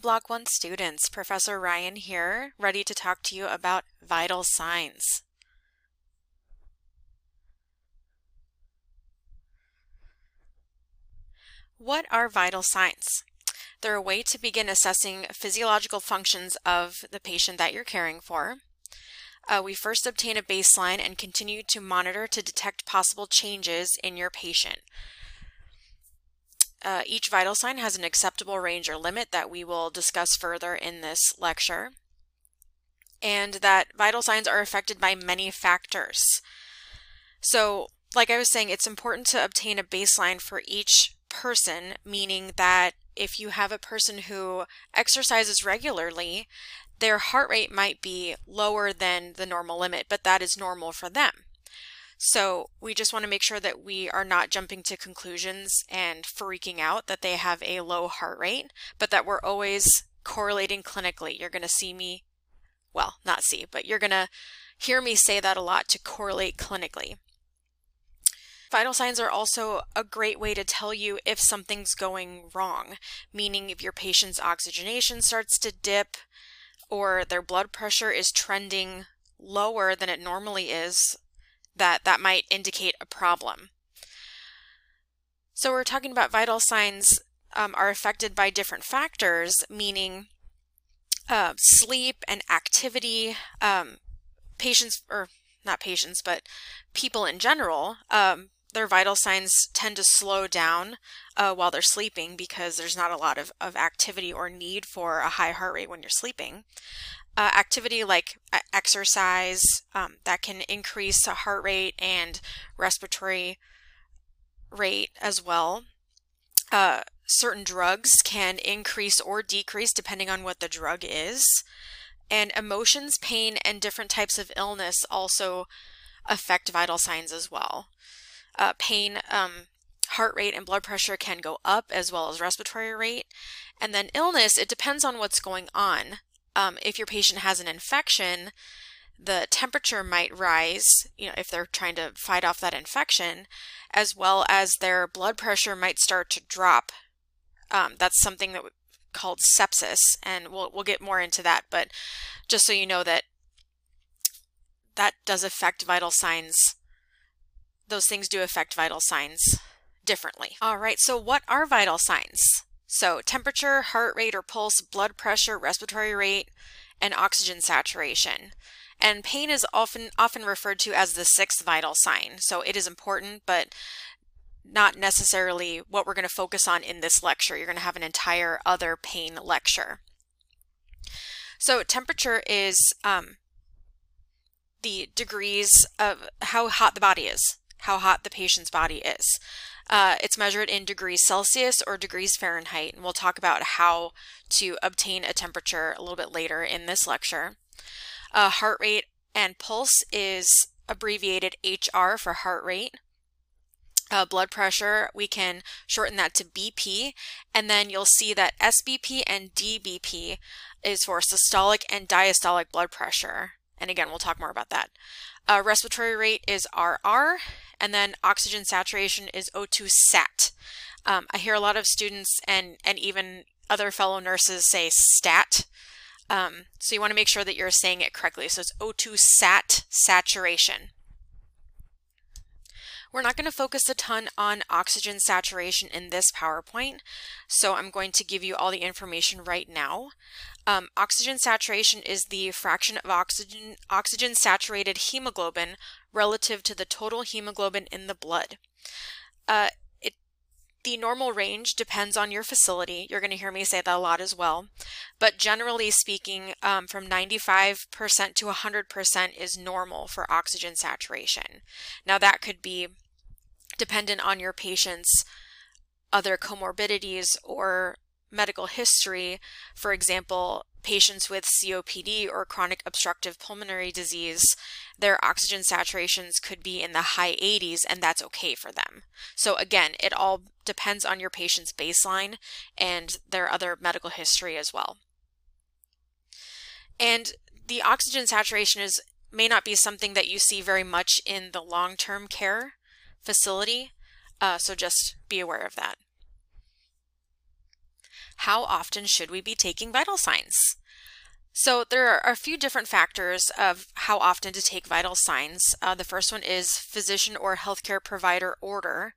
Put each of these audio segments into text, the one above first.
Block 1 students. Professor Ryan here, ready to talk to you about vital signs. What are vital signs? They're a way to begin assessing physiological functions of the patient that you're caring for. Uh, we first obtain a baseline and continue to monitor to detect possible changes in your patient. Uh, each vital sign has an acceptable range or limit that we will discuss further in this lecture. And that vital signs are affected by many factors. So, like I was saying, it's important to obtain a baseline for each person, meaning that if you have a person who exercises regularly, their heart rate might be lower than the normal limit, but that is normal for them. So we just want to make sure that we are not jumping to conclusions and freaking out that they have a low heart rate, but that we're always correlating clinically. You're going to see me, well, not see, but you're going to hear me say that a lot to correlate clinically. Vital signs are also a great way to tell you if something's going wrong, meaning if your patient's oxygenation starts to dip or their blood pressure is trending lower than it normally is, that that might indicate a problem. So we're talking about vital signs um, are affected by different factors, meaning uh, sleep and activity. Um, patients, or not patients, but people in general, um, their vital signs tend to slow down uh, while they're sleeping because there's not a lot of, of activity or need for a high heart rate when you're sleeping uh, activity like exercise um, that can increase heart rate and respiratory rate as well. Uh, certain drugs can increase or decrease depending on what the drug is. And emotions, pain, and different types of illness also affect vital signs as well. Uh, pain, um, heart rate, and blood pressure can go up as well as respiratory rate. And then illness, it depends on what's going on um, if your patient has an infection, the temperature might rise, you know, if they're trying to fight off that infection, as well as their blood pressure might start to drop. Um, that's something that we called sepsis, and we'll we'll get more into that. But just so you know that that does affect vital signs. Those things do affect vital signs differently. All right, so what are vital signs? So temperature, heart rate or pulse, blood pressure, respiratory rate, and oxygen saturation. And pain is often often referred to as the sixth vital sign. So it is important, but not necessarily what we're going to focus on in this lecture. You're going to have an entire other pain lecture. So temperature is um, the degrees of how hot the body is, how hot the patient's body is. Uh, it's measured in degrees Celsius or degrees Fahrenheit, and we'll talk about how to obtain a temperature a little bit later in this lecture. Uh, heart rate and pulse is abbreviated HR for heart rate. Uh, blood pressure, we can shorten that to BP, and then you'll see that SBP and DBP is for systolic and diastolic blood pressure. And again, we'll talk more about that. Uh, respiratory rate is RR, and then oxygen saturation is O2 sat. Um, I hear a lot of students and, and even other fellow nurses say stat. Um, so you want to make sure that you're saying it correctly. So it's O2 sat saturation. We're not going to focus a ton on oxygen saturation in this PowerPoint, so I'm going to give you all the information right now. Um, oxygen saturation is the fraction of oxygen, oxygen saturated hemoglobin relative to the total hemoglobin in the blood. Uh, the normal range depends on your facility. You're going to hear me say that a lot as well. But generally speaking, um, from 95% to 100% is normal for oxygen saturation. Now, that could be dependent on your patient's other comorbidities or medical history, for example, patients with COPD or chronic obstructive pulmonary disease, their oxygen saturations could be in the high 80s and that's okay for them. So again, it all depends on your patient's baseline and their other medical history as well. And the oxygen saturation is may not be something that you see very much in the long-term care facility, uh, so just be aware of that. How often should we be taking vital signs? So there are a few different factors of how often to take vital signs. Uh, the first one is physician or healthcare provider order.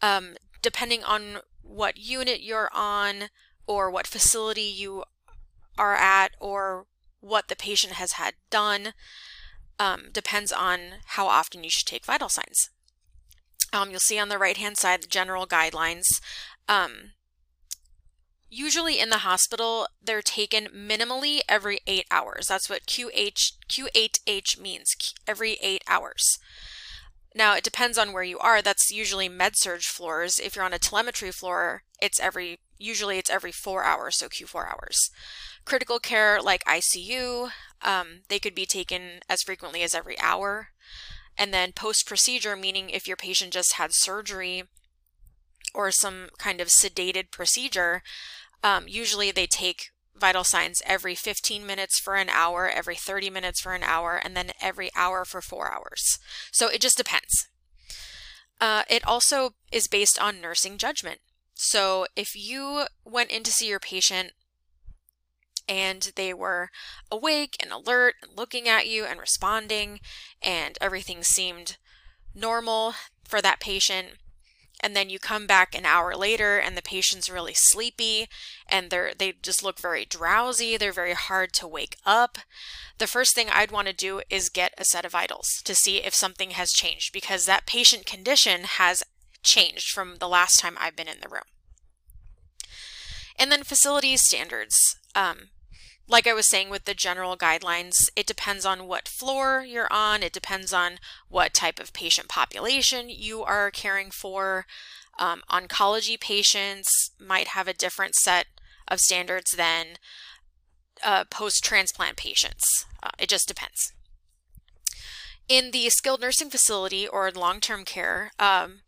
Um, depending on what unit you're on or what facility you are at or what the patient has had done, um, depends on how often you should take vital signs. Um, you'll see on the right hand side the general guidelines. Um, usually in the hospital, they're taken minimally every eight hours. That's what QH, Q8H means, every eight hours. Now, it depends on where you are. That's usually med surg floors. If you're on a telemetry floor, it's every, usually it's every four hours, so Q4 hours. Critical care, like ICU, um, they could be taken as frequently as every hour. And then post procedure, meaning if your patient just had surgery or some kind of sedated procedure, um, usually they take vital signs every 15 minutes for an hour, every 30 minutes for an hour, and then every hour for four hours. So it just depends. Uh, it also is based on nursing judgment. So if you went in to see your patient and they were awake and alert and looking at you and responding and everything seemed normal for that patient and then you come back an hour later and the patient's really sleepy and they're they just look very drowsy they're very hard to wake up. The first thing i'd want to do is get a set of vitals to see if something has changed because that patient condition has changed from the last time i've been in the room. And then facilities standards um, like I was saying with the general guidelines, it depends on what floor you're on, it depends on what type of patient population you are caring for. Um, oncology patients might have a different set of standards than uh, post transplant patients. Uh, it just depends. In the skilled nursing facility or long term care, um,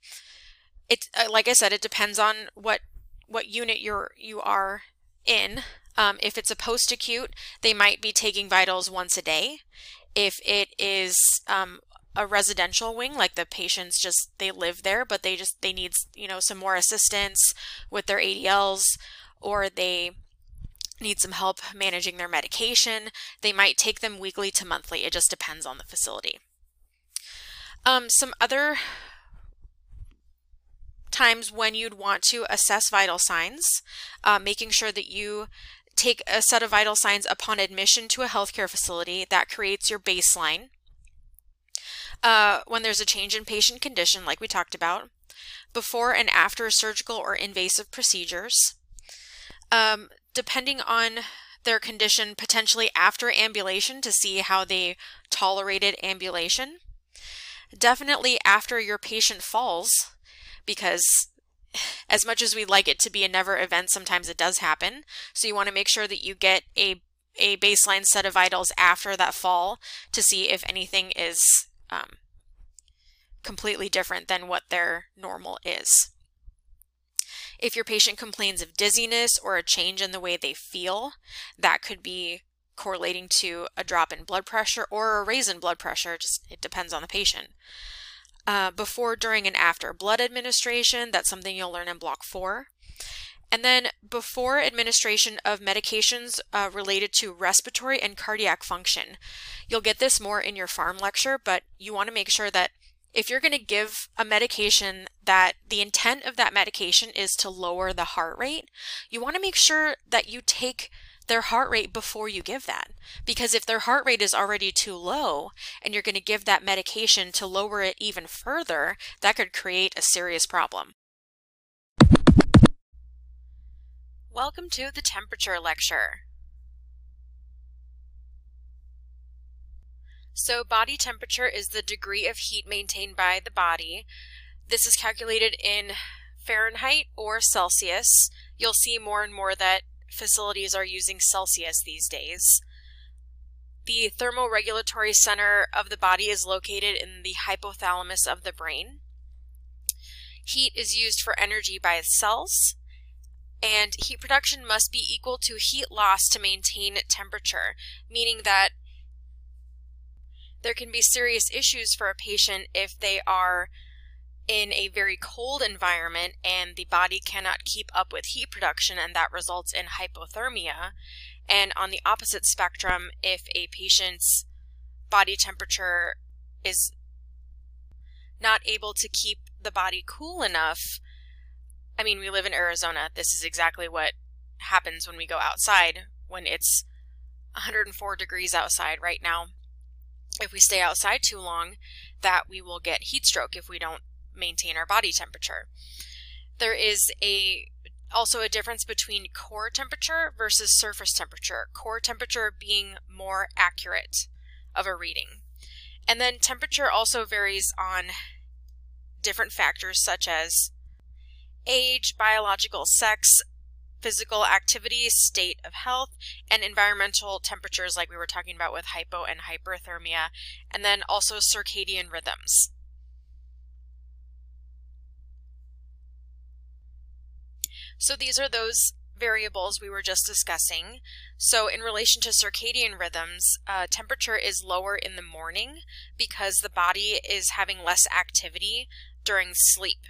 it uh, like I said, it depends on what what unit you're you are in. Um, if it's a post acute, they might be taking vitals once a day. If it is um, a residential wing, like the patients just they live there, but they just they need you know some more assistance with their ADLs, or they need some help managing their medication, they might take them weekly to monthly. It just depends on the facility. Um, some other times when you'd want to assess vital signs, uh, making sure that you take a set of vital signs upon admission to a healthcare facility. That creates your baseline. Uh, when there's a change in patient condition, like we talked about, before and after surgical or invasive procedures, um, depending on their condition, potentially after ambulation to see how they tolerated ambulation. Definitely after your patient falls, because as much as we'd like it to be a never event, sometimes it does happen. So you want to make sure that you get a a baseline set of vitals after that fall to see if anything is um, completely different than what their normal is. If your patient complains of dizziness or a change in the way they feel, that could be correlating to a drop in blood pressure or a raise in blood pressure, just it depends on the patient uh, before, during, and after blood administration. That's something you'll learn in block four. And then before administration of medications uh, related to respiratory and cardiac function. You'll get this more in your pharm lecture, but you want to make sure that if you're going to give a medication that the intent of that medication is to lower the heart rate, you want to make sure that you take their heart rate before you give that. Because if their heart rate is already too low and you're going to give that medication to lower it even further, that could create a serious problem. Welcome to the temperature lecture. So body temperature is the degree of heat maintained by the body. This is calculated in Fahrenheit or Celsius. You'll see more and more that facilities are using Celsius these days. The thermoregulatory center of the body is located in the hypothalamus of the brain. Heat is used for energy by cells, and heat production must be equal to heat loss to maintain temperature, meaning that there can be serious issues for a patient if they are in a very cold environment and the body cannot keep up with heat production and that results in hypothermia. And on the opposite spectrum, if a patient's body temperature is not able to keep the body cool enough, I mean, we live in Arizona. This is exactly what happens when we go outside when it's 104 degrees outside right now. If we stay outside too long, that we will get heat stroke if we don't maintain our body temperature. There is a also a difference between core temperature versus surface temperature. Core temperature being more accurate of a reading. And then temperature also varies on different factors such as age, biological sex, physical activity, state of health, and environmental temperatures like we were talking about with hypo and hyperthermia, and then also circadian rhythms. So these are those variables we were just discussing. So in relation to circadian rhythms, uh, temperature is lower in the morning because the body is having less activity during sleep.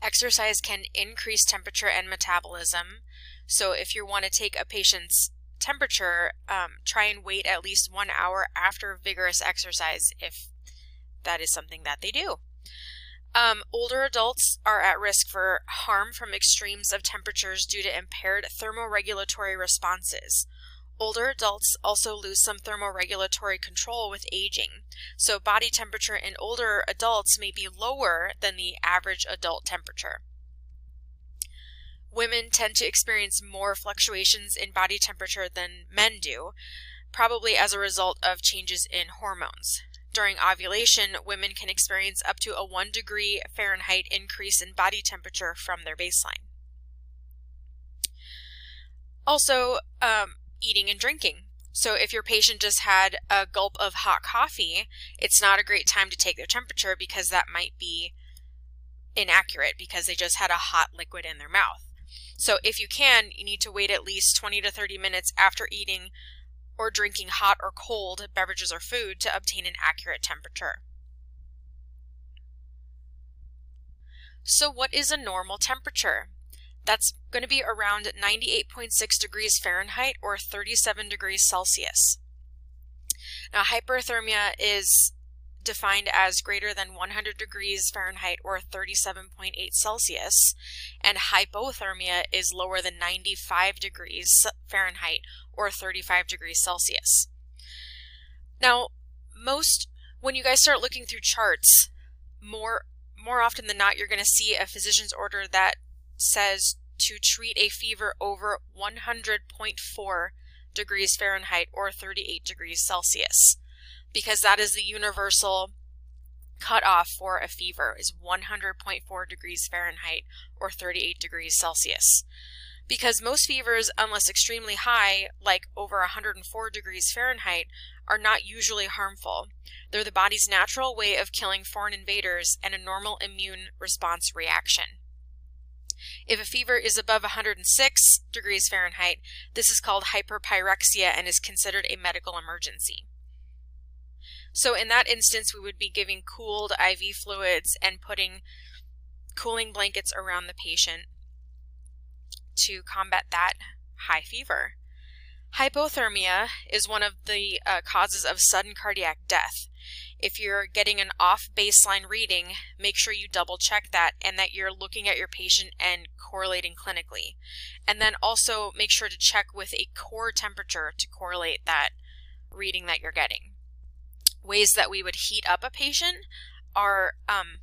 Exercise can increase temperature and metabolism. So if you want to take a patient's temperature, um, try and wait at least one hour after vigorous exercise if that is something that they do. Um, older adults are at risk for harm from extremes of temperatures due to impaired thermoregulatory responses. Older adults also lose some thermoregulatory control with aging, so body temperature in older adults may be lower than the average adult temperature. Women tend to experience more fluctuations in body temperature than men do, probably as a result of changes in hormones. During ovulation, women can experience up to a 1 degree Fahrenheit increase in body temperature from their baseline. Also, um, eating and drinking. So if your patient just had a gulp of hot coffee, it's not a great time to take their temperature because that might be inaccurate because they just had a hot liquid in their mouth. So if you can, you need to wait at least 20 to 30 minutes after eating or drinking hot or cold beverages or food to obtain an accurate temperature. So what is a normal temperature? That's going to be around 98.6 degrees Fahrenheit or 37 degrees Celsius. Now hyperthermia is defined as greater than 100 degrees Fahrenheit or 37.8 Celsius, and hypothermia is lower than 95 degrees Fahrenheit or 35 degrees Celsius. Now, most when you guys start looking through charts, more more often than not you're going to see a physician's order that says to treat a fever over 100.4 degrees Fahrenheit or 38 degrees Celsius because that is the universal cutoff for a fever is 100.4 degrees Fahrenheit or 38 degrees Celsius. Because most fevers, unless extremely high, like over 104 degrees Fahrenheit, are not usually harmful. They're the body's natural way of killing foreign invaders and a normal immune response reaction. If a fever is above 106 degrees Fahrenheit, this is called hyperpyrexia and is considered a medical emergency. So in that instance, we would be giving cooled IV fluids and putting cooling blankets around the patient to combat that high fever. Hypothermia is one of the uh, causes of sudden cardiac death. If you're getting an off baseline reading, make sure you double check that and that you're looking at your patient and correlating clinically. And then also make sure to check with a core temperature to correlate that reading that you're getting ways that we would heat up a patient are um,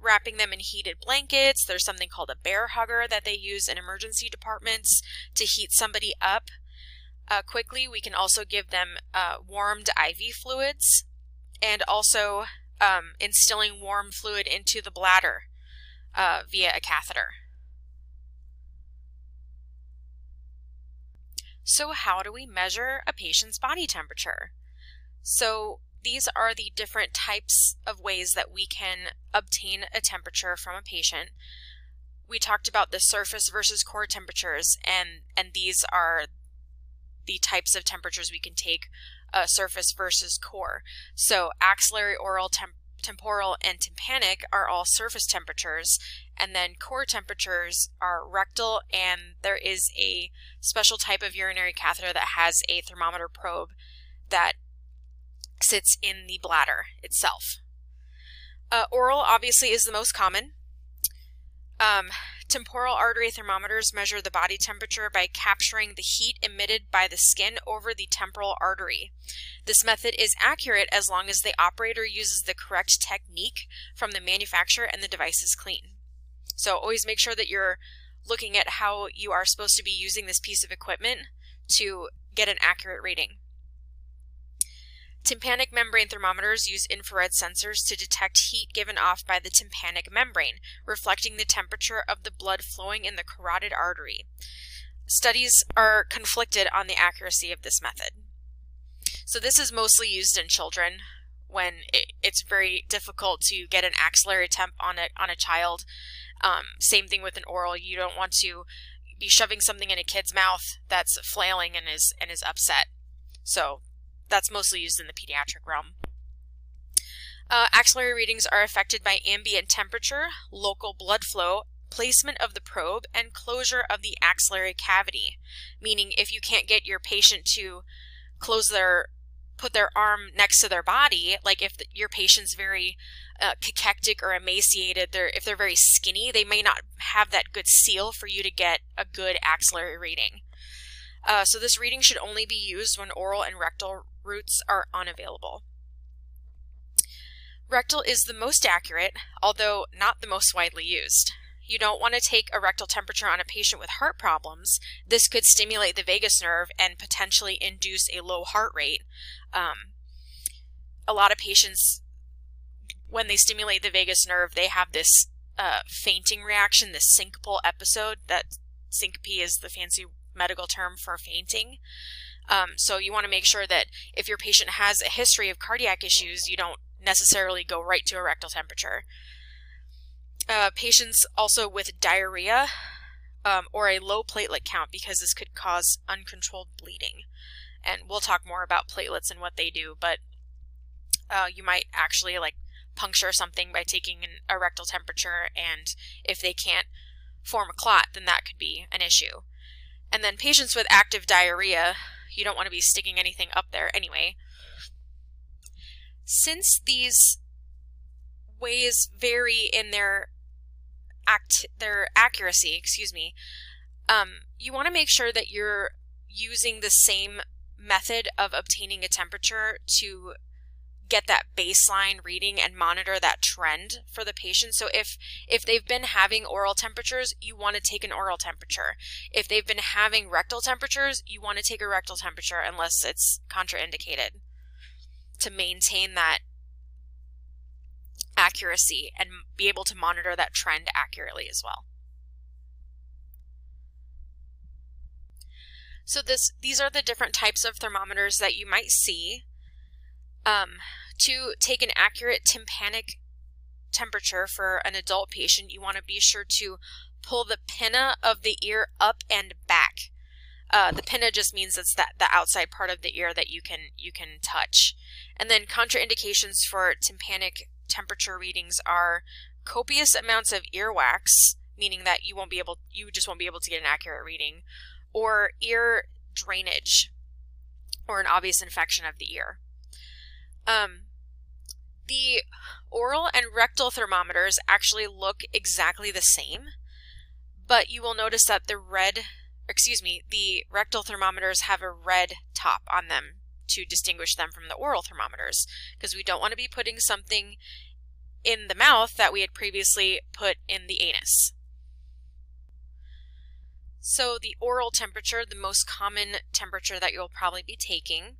wrapping them in heated blankets. There's something called a Bair Hugger that they use in emergency departments to heat somebody up uh, quickly. We can also give them uh, warmed IV fluids and also um, instilling warm fluid into the bladder uh, via a catheter. So how do we measure a patient's body temperature? So these are the different types of ways that we can obtain a temperature from a patient. We talked about the surface versus core temperatures, and, and these are the types of temperatures we can take uh, surface versus core. So axillary oral temp temporal, and tympanic are all surface temperatures, and then core temperatures are rectal, and there is a special type of urinary catheter that has a thermometer probe that sits in the bladder itself. Uh, oral obviously is the most common. Um, temporal artery thermometers measure the body temperature by capturing the heat emitted by the skin over the temporal artery. This method is accurate as long as the operator uses the correct technique from the manufacturer and the device is clean. So always make sure that you're looking at how you are supposed to be using this piece of equipment to get an accurate reading. Tympanic membrane thermometers use infrared sensors to detect heat given off by the tympanic membrane, reflecting the temperature of the blood flowing in the carotid artery. Studies are conflicted on the accuracy of this method. So this is mostly used in children when it, it's very difficult to get an axillary temp on a, on a child. Um, same thing with an oral. You don't want to be shoving something in a kid's mouth that's flailing and is and is upset. So that's mostly used in the pediatric realm. Uh, axillary readings are affected by ambient temperature, local blood flow, placement of the probe, and closure of the axillary cavity. Meaning, if you can't get your patient to close their put their arm next to their body, like if the, your patient's very uh, cachectic or emaciated, they're if they're very skinny, they may not have that good seal for you to get a good axillary reading. Uh, so this reading should only be used when oral and rectal routes are unavailable. Rectal is the most accurate, although not the most widely used. You don't want to take a rectal temperature on a patient with heart problems. This could stimulate the vagus nerve and potentially induce a low heart rate. Um, a lot of patients, when they stimulate the vagus nerve, they have this uh, fainting reaction, this syncopal episode. That syncope is the fancy medical term for fainting. Um, so you want to make sure that if your patient has a history of cardiac issues, you don't necessarily go right to a rectal temperature. Uh, patients also with diarrhea um, or a low platelet count because this could cause uncontrolled bleeding. And we'll talk more about platelets and what they do, but uh, you might actually like puncture something by taking an, a rectal temperature, and if they can't form a clot, then that could be an issue. And then patients with active diarrhea, you don't want to be sticking anything up there anyway. Since these ways vary in their act their accuracy, excuse me, um, you want to make sure that you're using the same method of obtaining a temperature to get that baseline reading and monitor that trend for the patient. So if if they've been having oral temperatures, you want to take an oral temperature. If they've been having rectal temperatures, you want to take a rectal temperature unless it's contraindicated to maintain that accuracy and be able to monitor that trend accurately as well. So this these are the different types of thermometers that you might see. Um, to take an accurate tympanic temperature for an adult patient, you want to be sure to pull the pinna of the ear up and back. Uh, the pinna just means it's that the outside part of the ear that you can you can touch. And then contraindications for tympanic temperature readings are copious amounts of earwax, meaning that you won't be able you just won't be able to get an accurate reading, or ear drainage, or an obvious infection of the ear. Um, the oral and rectal thermometers actually look exactly the same, but you will notice that the red, excuse me, the rectal thermometers have a red top on them to distinguish them from the oral thermometers because we don't want to be putting something in the mouth that we had previously put in the anus. So the oral temperature, the most common temperature that you'll probably be taking,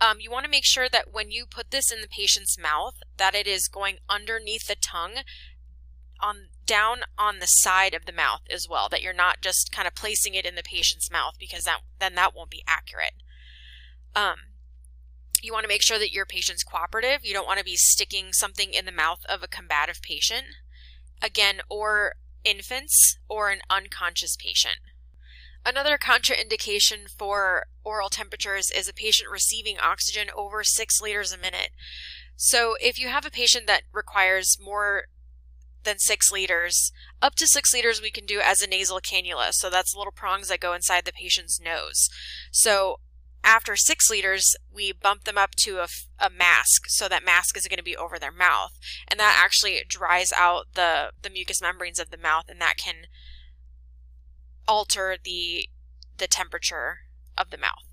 um, you want to make sure that when you put this in the patient's mouth, that it is going underneath the tongue, on down on the side of the mouth as well. That you're not just kind of placing it in the patient's mouth because that then that won't be accurate. Um, you want to make sure that your patient's cooperative. You don't want to be sticking something in the mouth of a combative patient, again, or infants or an unconscious patient. Another contraindication for oral temperatures is a patient receiving oxygen over 6 liters a minute. So if you have a patient that requires more than six liters, up to six liters we can do as a nasal cannula. So that's little prongs that go inside the patient's nose. So after six liters, we bump them up to a, a mask. So that mask is going to be over their mouth. And that actually dries out the, the mucous membranes of the mouth and that can alter the, the temperature of the mouth.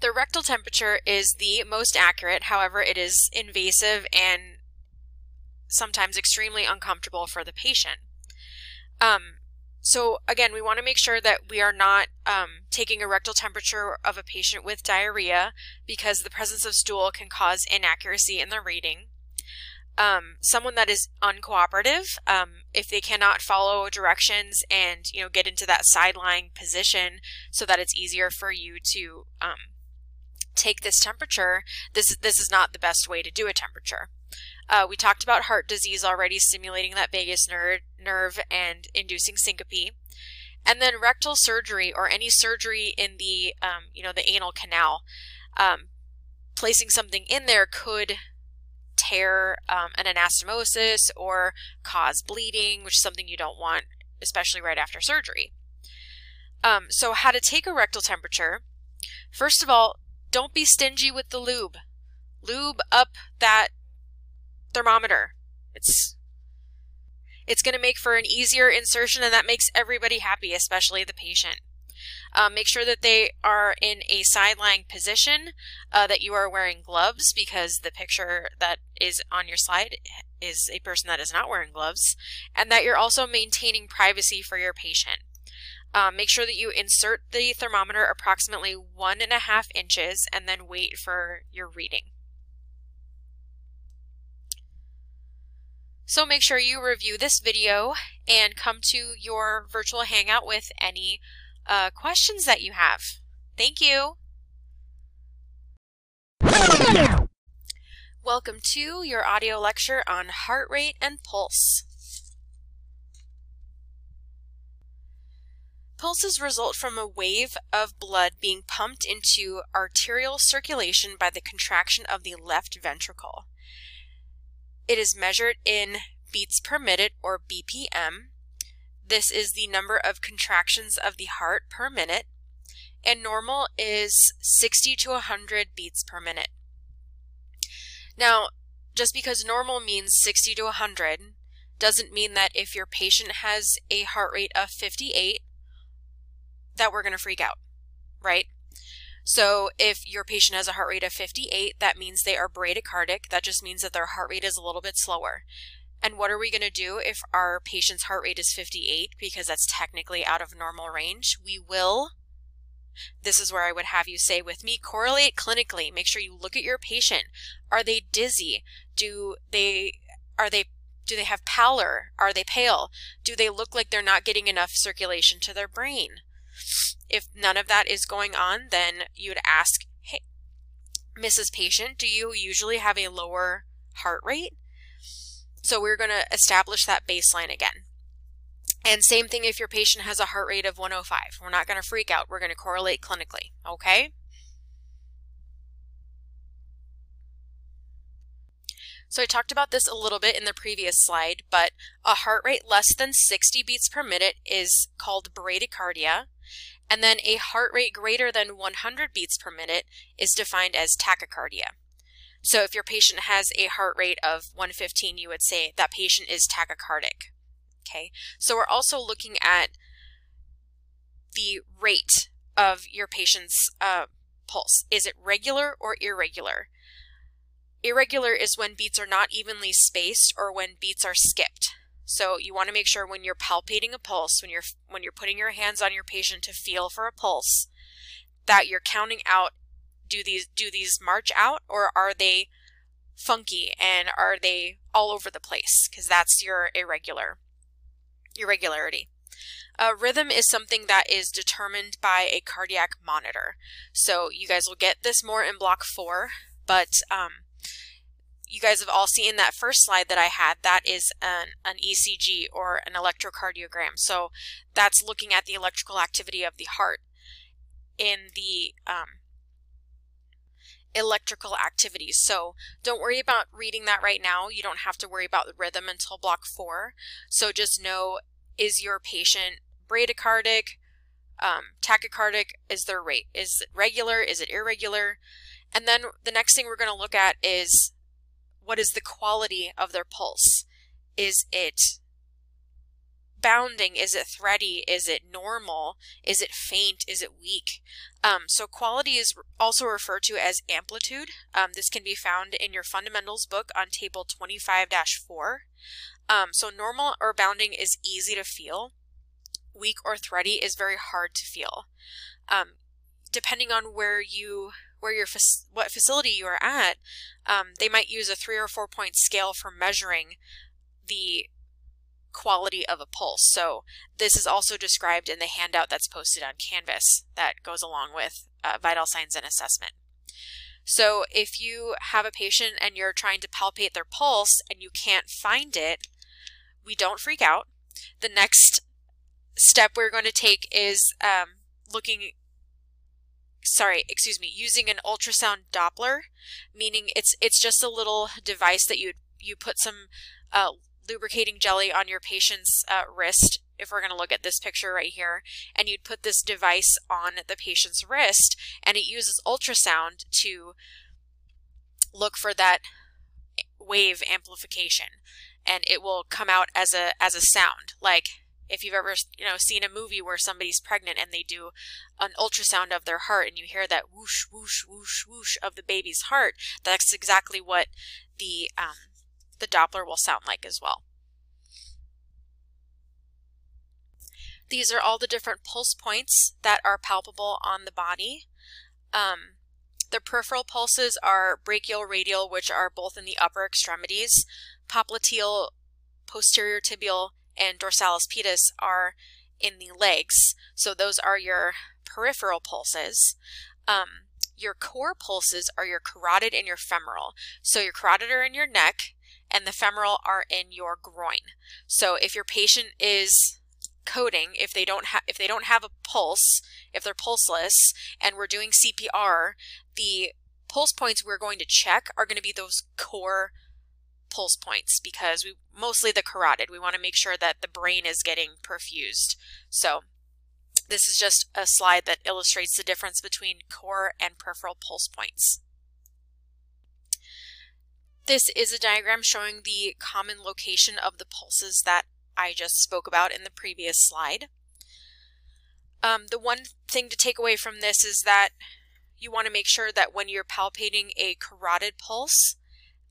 The rectal temperature is the most accurate, however, it is invasive and sometimes extremely uncomfortable for the patient. Um, so again, we want to make sure that we are not um, taking a rectal temperature of a patient with diarrhea because the presence of stool can cause inaccuracy in the reading. Um, someone that is uncooperative, um, if they cannot follow directions and you know get into that side lying position so that it's easier for you to um, take this temperature, this this is not the best way to do a temperature. Uh, we talked about heart disease already, stimulating that vagus nerve, nerve and inducing syncope. And then rectal surgery or any surgery in the, um, you know, the anal canal. Um, placing something in there could tear um, an anastomosis or cause bleeding, which is something you don't want, especially right after surgery. Um, so how to take a rectal temperature. First of all, don't be stingy with the lube. Lube up that thermometer. It's it's going to make for an easier insertion and that makes everybody happy, especially the patient. Um, make sure that they are in a side lying position, uh, that you are wearing gloves because the picture that is on your slide is a person that is not wearing gloves, and that you're also maintaining privacy for your patient. Um, make sure that you insert the thermometer approximately one and a half inches and then wait for your reading. So make sure you review this video and come to your virtual hangout with any uh, questions that you have. Thank you. Welcome to your audio lecture on heart rate and pulse. Pulses result from a wave of blood being pumped into arterial circulation by the contraction of the left ventricle. It is measured in beats per minute or BPM. This is the number of contractions of the heart per minute. And normal is 60 to 100 beats per minute. Now, just because normal means 60 to 100 doesn't mean that if your patient has a heart rate of 58 that we're going to freak out, right? So if your patient has a heart rate of 58, that means they are bradycardic. That just means that their heart rate is a little bit slower. And what are we going to do if our patient's heart rate is 58 because that's technically out of normal range? We will, this is where I would have you say with me, correlate clinically. Make sure you look at your patient. Are they dizzy? Do they, are they do they have pallor? Are they pale? Do they look like they're not getting enough circulation to their brain? If none of that is going on, then you would ask, hey, Mrs. Patient, do you usually have a lower heart rate? So we're going to establish that baseline again. And same thing if your patient has a heart rate of 105. We're not going to freak out. We're going to correlate clinically, okay? So I talked about this a little bit in the previous slide, but a heart rate less than 60 beats per minute is called bradycardia. And then a heart rate greater than 100 beats per minute is defined as tachycardia. So if your patient has a heart rate of 115, you would say that patient is tachycardic. Okay, so we're also looking at the rate of your patient's uh, pulse. Is it regular or irregular? Irregular is when beats are not evenly spaced or when beats are skipped. So you want to make sure when you're palpating a pulse, when you're when you're putting your hands on your patient to feel for a pulse, that you're counting out do these do these march out or are they funky and are they all over the place because that's your irregular irregularity. Uh, rhythm is something that is determined by a cardiac monitor. So you guys will get this more in block four, but um, you guys have all seen that first slide that I had, that is an, an ECG or an electrocardiogram. So that's looking at the electrical activity of the heart. In the um, electrical activities. So don't worry about reading that right now. You don't have to worry about the rhythm until block four. So just know is your patient bradycardic, um, tachycardic? Is their rate? Is it regular? Is it irregular? And then the next thing we're going to look at is what is the quality of their pulse? Is it bounding? Is it thready? Is it normal? Is it faint? Is it weak? Um, so quality is also referred to as amplitude. Um, this can be found in your fundamentals book on table 25-4. Um, so normal or bounding is easy to feel. Weak or thready is very hard to feel. Um, depending on where you where your what facility you are at, um, they might use a three or four point scale for measuring the quality of a pulse. So this is also described in the handout that's posted on Canvas that goes along with uh, vital signs and assessment. So if you have a patient and you're trying to palpate their pulse and you can't find it, we don't freak out. The next step we're going to take is um, looking sorry, excuse me, using an ultrasound Doppler, meaning it's it's just a little device that you you put some uh, lubricating jelly on your patient's uh, wrist, if we're going to look at this picture right here, and you'd put this device on the patient's wrist, and it uses ultrasound to look for that wave amplification, and it will come out as a as a sound, like if you've ever you know seen a movie where somebody's pregnant and they do an ultrasound of their heart and you hear that whoosh whoosh whoosh whoosh of the baby's heart that's exactly what the um, the Doppler will sound like as well. These are all the different pulse points that are palpable on the body. Um, the peripheral pulses are brachial, radial, which are both in the upper extremities. Popliteal, posterior tibial, and dorsalis pedis are in the legs. So those are your peripheral pulses. Um, your core pulses are your carotid and your femoral. So your carotid are in your neck, and the femoral are in your groin. So if your patient is coding, if they don't have if they don't have a pulse, if they're pulseless, and we're doing CPR, the pulse points we're going to check are going to be those core pulse points because we mostly the carotid. We want to make sure that the brain is getting perfused. So this is just a slide that illustrates the difference between core and peripheral pulse points. This is a diagram showing the common location of the pulses that I just spoke about in the previous slide. Um, the one thing to take away from this is that you want to make sure that when you're palpating a carotid pulse,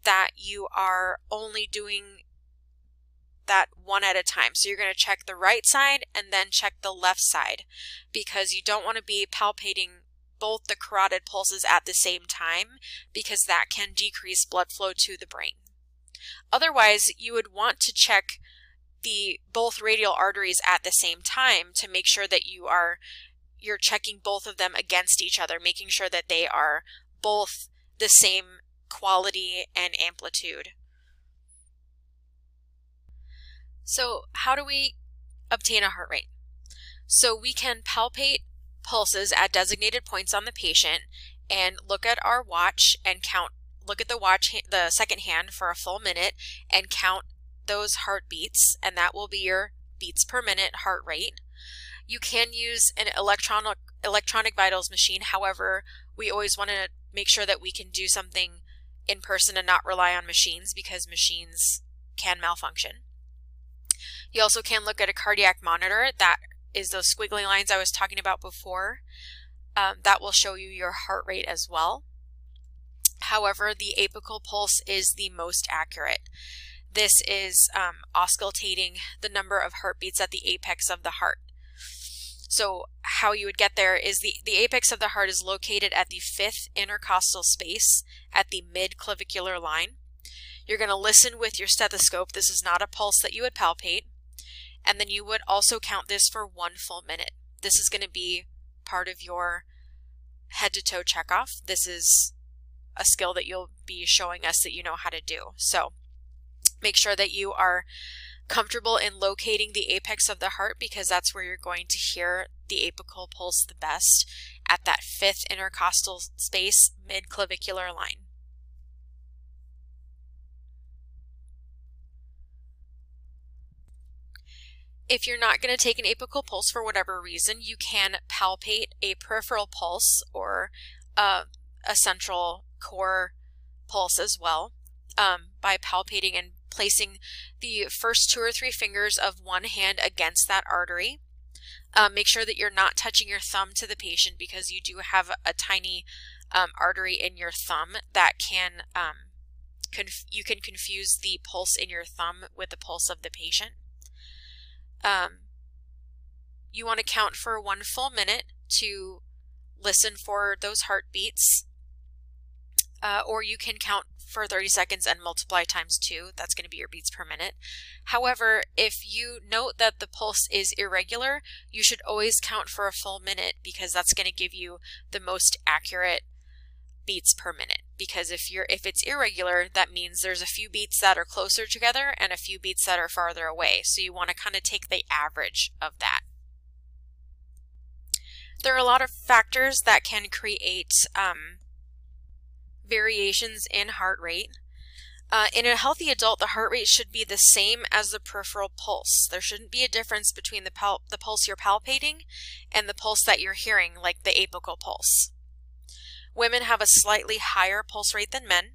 that you are only doing that one at a time. So you're going to check the right side and then check the left side because you don't want to be palpating both the carotid pulses at the same time because that can decrease blood flow to the brain. Otherwise, you would want to check the both radial arteries at the same time to make sure that you are you're checking both of them against each other, making sure that they are both the same quality and amplitude. So, how do we obtain a heart rate? So, we can palpate pulses at designated points on the patient and look at our watch and count look at the watch the second hand for a full minute and count those heartbeats and that will be your beats per minute heart rate. You can use an electronic electronic vitals machine. However we always want to make sure that we can do something in person and not rely on machines because machines can malfunction. You also can look at a cardiac monitor. That is those squiggly lines I was talking about before. Um, that will show you your heart rate as well. However, the apical pulse is the most accurate. This is um, auscultating the number of heartbeats at the apex of the heart. So how you would get there is the, the apex of the heart is located at the fifth intercostal space at the mid-clavicular line. You're going to listen with your stethoscope. This is not a pulse that you would palpate. And then you would also count this for one full minute. This is going to be part of your head to toe checkoff. This is a skill that you'll be showing us that you know how to do. So make sure that you are comfortable in locating the apex of the heart because that's where you're going to hear the apical pulse the best at that fifth intercostal space mid-clavicular line. If you're not going to take an apical pulse for whatever reason, you can palpate a peripheral pulse or uh, a central core pulse as well um, by palpating and placing the first two or three fingers of one hand against that artery. Um, make sure that you're not touching your thumb to the patient because you do have a tiny um, artery in your thumb that can um, you can confuse the pulse in your thumb with the pulse of the patient. Um, you want to count for one full minute to listen for those heartbeats, uh, or you can count for 30 seconds and multiply times 2. That's going to be your beats per minute. However, if you note that the pulse is irregular, you should always count for a full minute because that's going to give you the most accurate beats per minute because if you're if it's irregular that means there's a few beats that are closer together and a few beats that are farther away so you want to kind of take the average of that there are a lot of factors that can create um, variations in heart rate. Uh, in a healthy adult, the heart rate should be the same as the peripheral pulse. There shouldn't be a difference between the, the pulse you're palpating and the pulse that you're hearing, like the apical pulse. Women have a slightly higher pulse rate than men.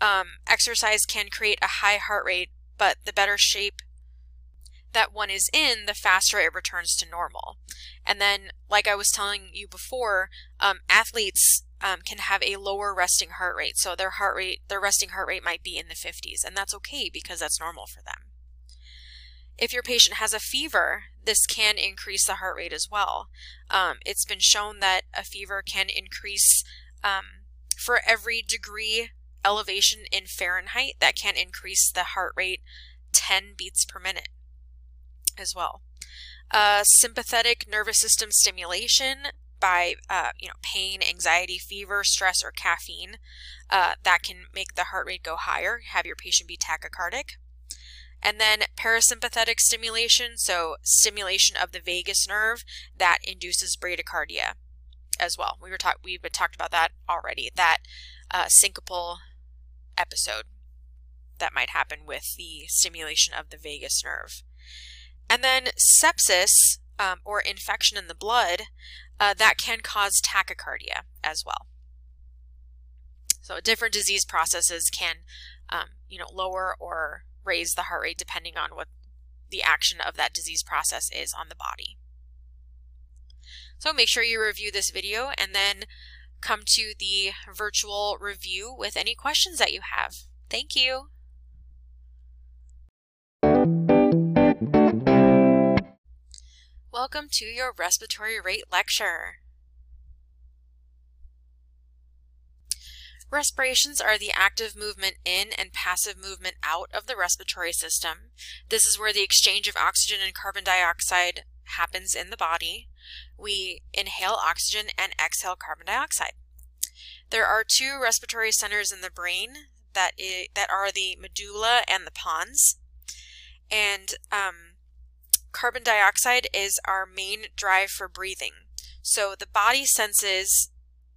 Um, exercise can create a high heart rate, but the better shape that one is in, the faster it returns to normal. And then, like I was telling you before, um, athletes um, can have a lower resting heart rate. So their heart rate, their resting heart rate might be in the 50s, and that's okay because that's normal for them. If your patient has a fever, this can increase the heart rate as well. Um, it's been shown that a fever can increase um, for every degree elevation in Fahrenheit, that can increase the heart rate 10 beats per minute as well. Uh, sympathetic nervous system stimulation by uh, you know pain, anxiety, fever, stress, or caffeine. Uh, that can make the heart rate go higher, have your patient be tachycardic. And then parasympathetic stimulation, so stimulation of the vagus nerve that induces bradycardia as well. We were talk we've been talked about that already. That uh, syncopal episode that might happen with the stimulation of the vagus nerve. And then sepsis um, or infection in the blood uh, that can cause tachycardia as well. So different disease processes can, um, you know, lower or raise the heart rate depending on what the action of that disease process is on the body. So make sure you review this video and then come to the virtual review with any questions that you have. Thank you. Welcome to your respiratory rate lecture. Respirations are the active movement in and passive movement out of the respiratory system. This is where the exchange of oxygen and carbon dioxide happens in the body. We inhale oxygen and exhale carbon dioxide. There are two respiratory centers in the brain that, is, that are the medulla and the pons. And um, carbon dioxide is our main drive for breathing. So the body senses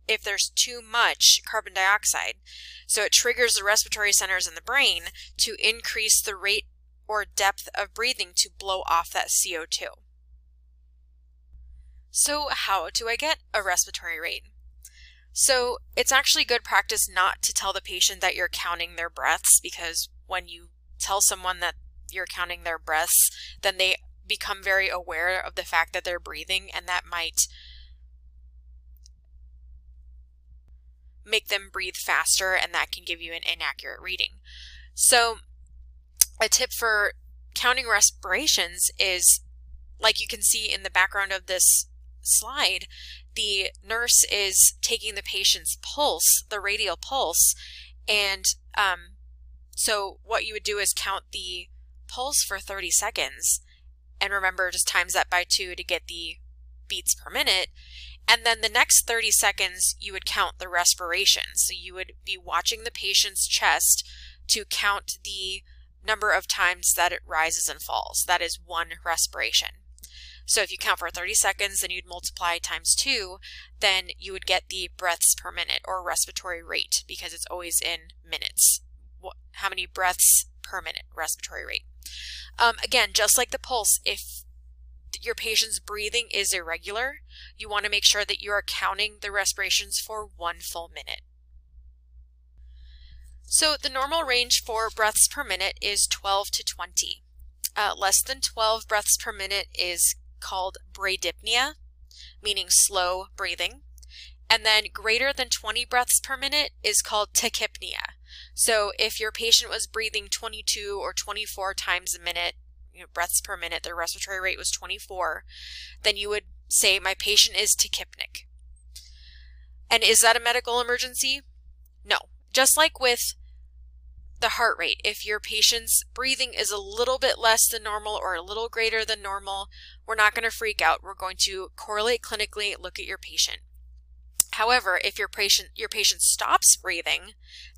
if there's too much carbon dioxide. So it triggers the respiratory centers in the brain to increase the rate or depth of breathing to blow off that CO2. So how do I get a respiratory rate? So it's actually good practice not to tell the patient that you're counting their breaths because when you tell someone that you're counting their breaths, then they become very aware of the fact that they're breathing and that might make them breathe faster and that can give you an inaccurate reading. So a tip for counting respirations is like you can see in the background of this slide, the nurse is taking the patient's pulse, the radial pulse, and um, so what you would do is count the pulse for 30 seconds and remember just times that by two to get the beats per minute. And then the next 30 seconds, you would count the respiration. So you would be watching the patient's chest to count the number of times that it rises and falls. That is one respiration. So if you count for 30 seconds, then you'd multiply times two, then you would get the breaths per minute or respiratory rate because it's always in minutes. How many breaths per minute respiratory rate? Um, again, just like the pulse, if your patient's breathing is irregular, you want to make sure that you are counting the respirations for one full minute. So the normal range for breaths per minute is 12 to 20. Uh, less than 12 breaths per minute is called bradypnea, meaning slow breathing. And then greater than 20 breaths per minute is called tachypnea. So if your patient was breathing 22 or 24 times a minute, you know, breaths per minute, their respiratory rate was 24, then you would say, my patient is tachypneic. And is that a medical emergency? No. Just like with the heart rate. If your patient's breathing is a little bit less than normal or a little greater than normal, we're not going to freak out. We're going to correlate clinically, look at your patient. However, if your patient your patient stops breathing,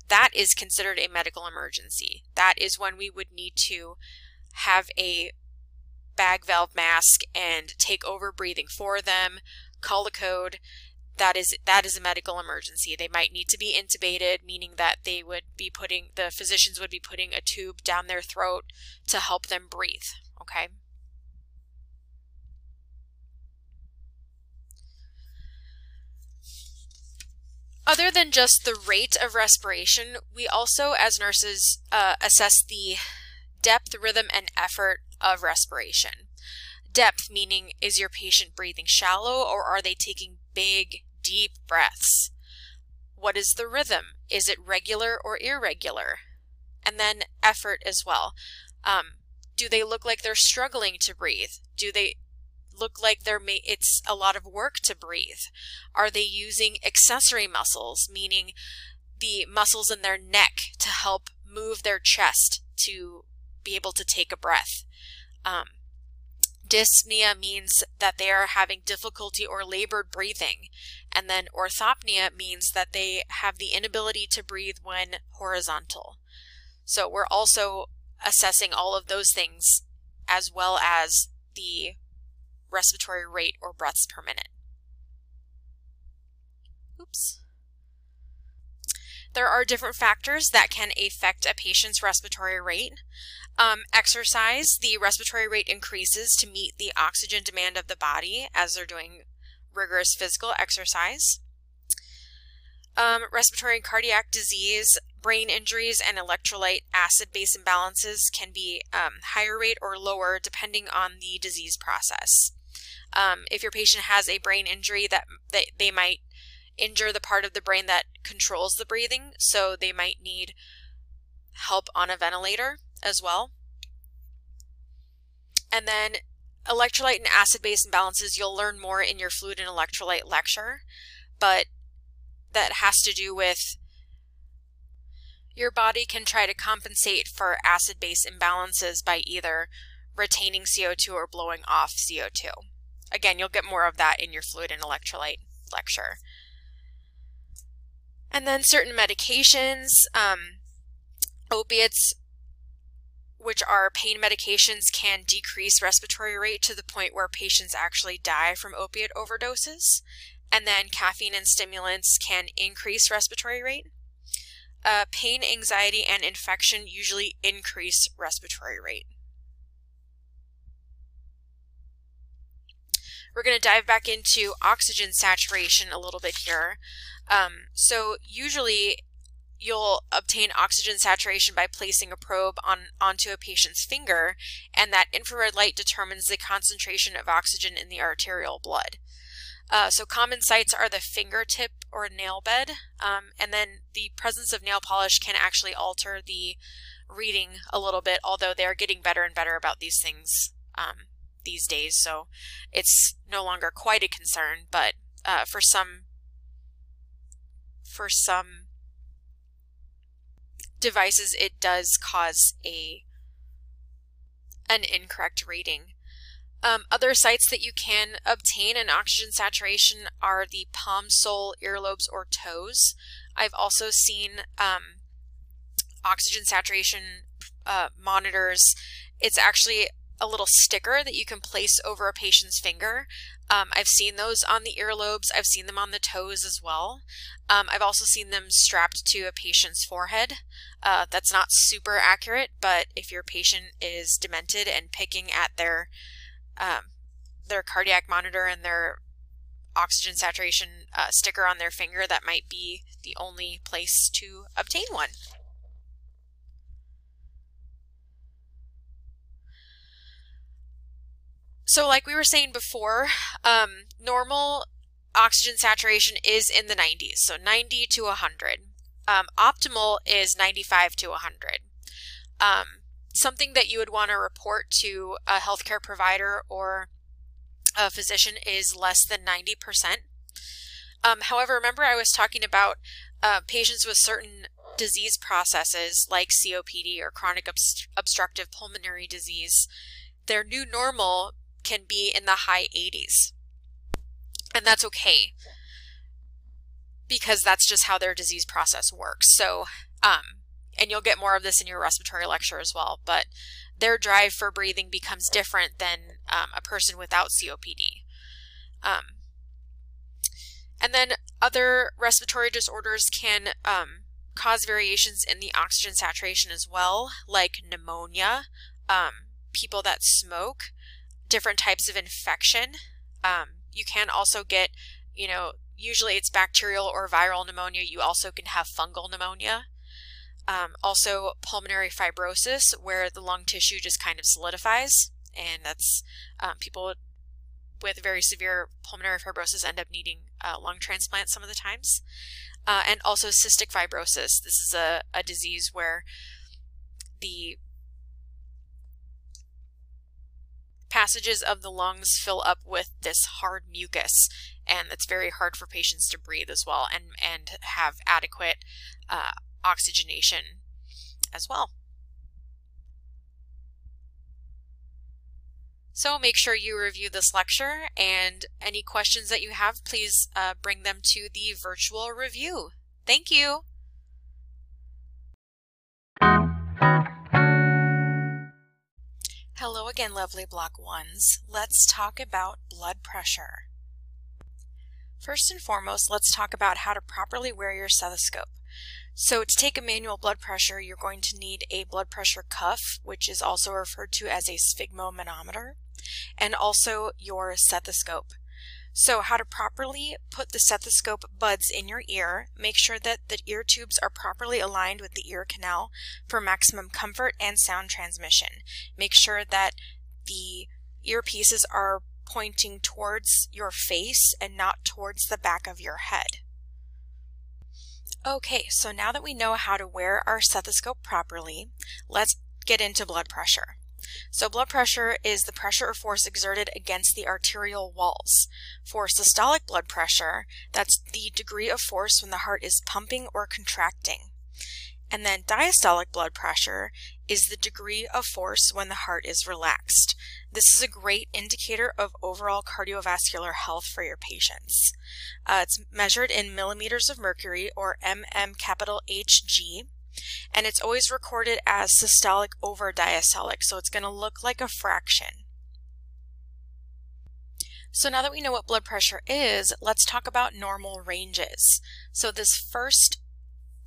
that is considered a medical emergency. That is when we would need to have a bag valve mask and take over breathing for them, call the code, that is that is a medical emergency. They might need to be intubated, meaning that they would be putting the physicians would be putting a tube down their throat to help them breathe, okay? Other than just the rate of respiration, we also, as nurses, uh, assess the depth, rhythm, and effort of respiration. Depth meaning, is your patient breathing shallow or are they taking big, deep breaths. What is the rhythm? Is it regular or irregular? And then effort as well. Um, do they look like they're struggling to breathe? Do they look like they're ma- it's a lot of work to breathe? Are they using accessory muscles, meaning the muscles in their neck to help move their chest to be able to take a breath? Um, Dyspnea means that they are having difficulty or labored breathing. And then orthopnea means that they have the inability to breathe when horizontal. So we're also assessing all of those things as well as the respiratory rate or breaths per minute. Oops. There are different factors that can affect a patient's respiratory rate. Um, exercise, the respiratory rate increases to meet the oxygen demand of the body as they're doing rigorous physical exercise. Um, respiratory and cardiac disease, brain injuries, and electrolyte acid base imbalances can be um, higher rate or lower depending on the disease process. Um, if your patient has a brain injury, that, that they might injure the part of the brain that controls the breathing, so they might need help on a ventilator as well. And then electrolyte and acid base imbalances, you'll learn more in your fluid and electrolyte lecture, but that has to do with your body can try to compensate for acid base imbalances by either retaining CO2 or blowing off CO2. Again, you'll get more of that in your fluid and electrolyte lecture. And then certain medications, um, opiates which are pain medications, can decrease respiratory rate to the point where patients actually die from opiate overdoses. And then caffeine and stimulants can increase respiratory rate. Uh, pain, anxiety, and infection usually increase respiratory rate. We're going to dive back into oxygen saturation a little bit here. Um, so usually you'll obtain oxygen saturation by placing a probe on onto a patient's finger, and that infrared light determines the concentration of oxygen in the arterial blood. Uh, so common sites are the fingertip or nail bed, um, and then the presence of nail polish can actually alter the reading a little bit, although they're getting better and better about these things um, these days, so it's no longer quite a concern, but uh, for some for some devices, it does cause a an incorrect reading. Um, other sites that you can obtain an oxygen saturation are the palm, sole, earlobes, or toes. I've also seen um, oxygen saturation uh, monitors, it's actually a little sticker that you can place over a patient's finger. Um, I've seen those on the earlobes. I've seen them on the toes as well. Um, I've also seen them strapped to a patient's forehead. Uh, that's not super accurate, but if your patient is demented and picking at their um, their cardiac monitor and their oxygen saturation uh, sticker on their finger, that might be the only place to obtain one. So, like we were saying before, um, normal oxygen saturation is in the 90s, so 90 to 100. Um, optimal is 95 to 100. Um, something that you would want to report to a healthcare provider or a physician is less than 90%. Um, however, remember I was talking about uh, patients with certain disease processes like COPD or chronic obst- obstructive pulmonary disease. Their new normal can be in the high 80s. And that's okay because that's just how their disease process works. So, um, and you'll get more of this in your respiratory lecture as well, but their drive for breathing becomes different than um, a person without COPD. Um, and then other respiratory disorders can um, cause variations in the oxygen saturation as well, like pneumonia, um, people that smoke, different types of infection. Um, you can also get, you know, usually it's bacterial or viral pneumonia. You also can have fungal pneumonia. Um, also, pulmonary fibrosis, where the lung tissue just kind of solidifies, and that's um, people with very severe pulmonary fibrosis end up needing uh, lung transplant some of the times. Uh, and also cystic fibrosis. This is a, a disease where the passages of the lungs fill up with this hard mucus, and it's very hard for patients to breathe as well and, and have adequate uh, oxygenation as well. So make sure you review this lecture and any questions that you have, please uh, bring them to the virtual review. Thank you. Hello again, lovely block ones. Let's talk about blood pressure. First and foremost, let's talk about how to properly wear your stethoscope. So to take a manual blood pressure, you're going to need a blood pressure cuff, which is also referred to as a sphygmomanometer, and also your stethoscope. So how to properly put the stethoscope buds in your ear, make sure that the ear tubes are properly aligned with the ear canal for maximum comfort and sound transmission. Make sure that the earpieces are pointing towards your face and not towards the back of your head. Okay, so now that we know how to wear our stethoscope properly, let's get into blood pressure. So blood pressure is the pressure or force exerted against the arterial walls. For systolic blood pressure, that's the degree of force when the heart is pumping or contracting. And then diastolic blood pressure is the degree of force when the heart is relaxed. This is a great indicator of overall cardiovascular health for your patients. Uh, it's measured in millimeters of mercury or mm capital Hg and it's always recorded as systolic over diastolic, so it's going to look like a fraction. So now that we know what blood pressure is, let's talk about normal ranges. So this first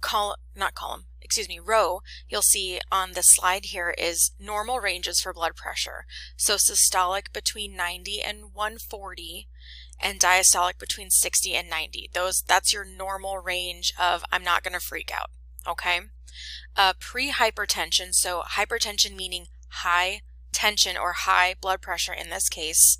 column, not column, excuse me, row you'll see on the slide here is normal ranges for blood pressure. So systolic between 90 and 140 and diastolic between 60 and 90. Those that's your normal range of I'm not going to freak out, okay? Uh, pre-hypertension, so hypertension meaning high tension or high blood pressure in this case,